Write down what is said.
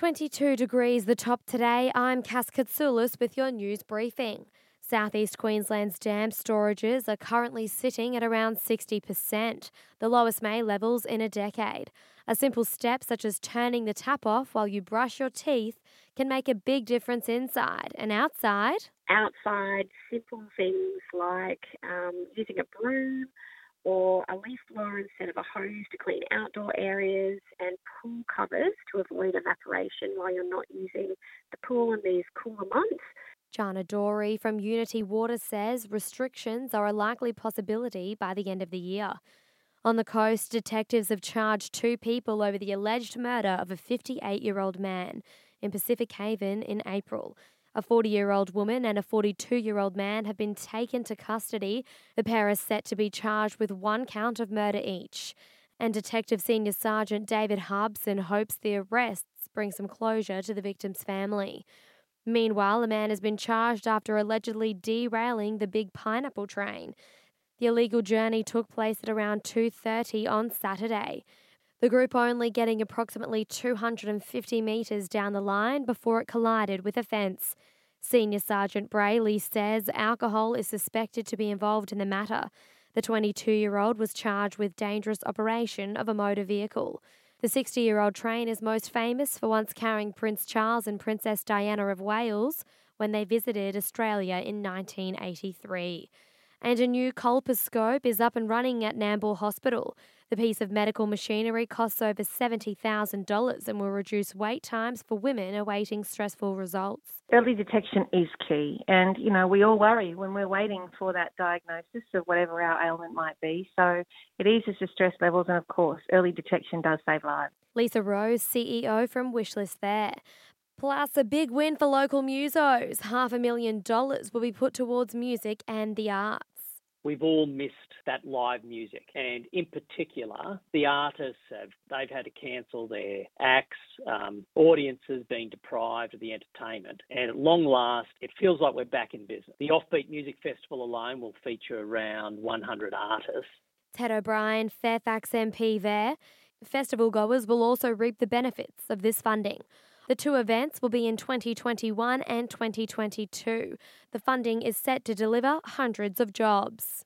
22 degrees the top today. I'm Cass Katsoulis with your news briefing. Southeast Queensland's dam storages are currently sitting at around 60%, the lowest May levels in a decade. A simple step such as turning the tap off while you brush your teeth can make a big difference inside and outside. Outside, simple things like um, using a broom or a leaf blower instead of a hose to clean outdoor areas and pool covers to avoid evaporation while you're not using the pool in these cooler months. Jana Dory from Unity Water says restrictions are a likely possibility by the end of the year. On the coast, detectives have charged two people over the alleged murder of a 58 year old man in Pacific Haven in April. A 40 year old woman and a 42 year old man have been taken to custody. The pair are set to be charged with one count of murder each. And Detective Senior Sergeant David Harbson hopes the arrests bring some closure to the victim's family. Meanwhile, a man has been charged after allegedly derailing the big pineapple train. The illegal journey took place at around 2:30 on Saturday. The group only getting approximately 250 metres down the line before it collided with a fence. Senior Sergeant Brayley says alcohol is suspected to be involved in the matter. The 22 year old was charged with dangerous operation of a motor vehicle. The 60 year old train is most famous for once carrying Prince Charles and Princess Diana of Wales when they visited Australia in 1983 and a new colposcope is up and running at Nambour Hospital. The piece of medical machinery costs over $70,000 and will reduce wait times for women awaiting stressful results. Early detection is key, and you know, we all worry when we're waiting for that diagnosis of whatever our ailment might be. So it eases the stress levels, and of course, early detection does save lives. Lisa Rose, CEO from Wishlist there. Plus, a big win for local musos. Half a million dollars will be put towards music and the arts we've all missed that live music. And in particular, the artists have they've had to cancel their acts, um, audiences being deprived of the entertainment. And at long last, it feels like we're back in business. The Offbeat Music Festival alone will feature around 100 artists. Ted O'Brien, Fairfax MP there. Festival goers will also reap the benefits of this funding. The two events will be in 2021 and 2022. The funding is set to deliver hundreds of jobs.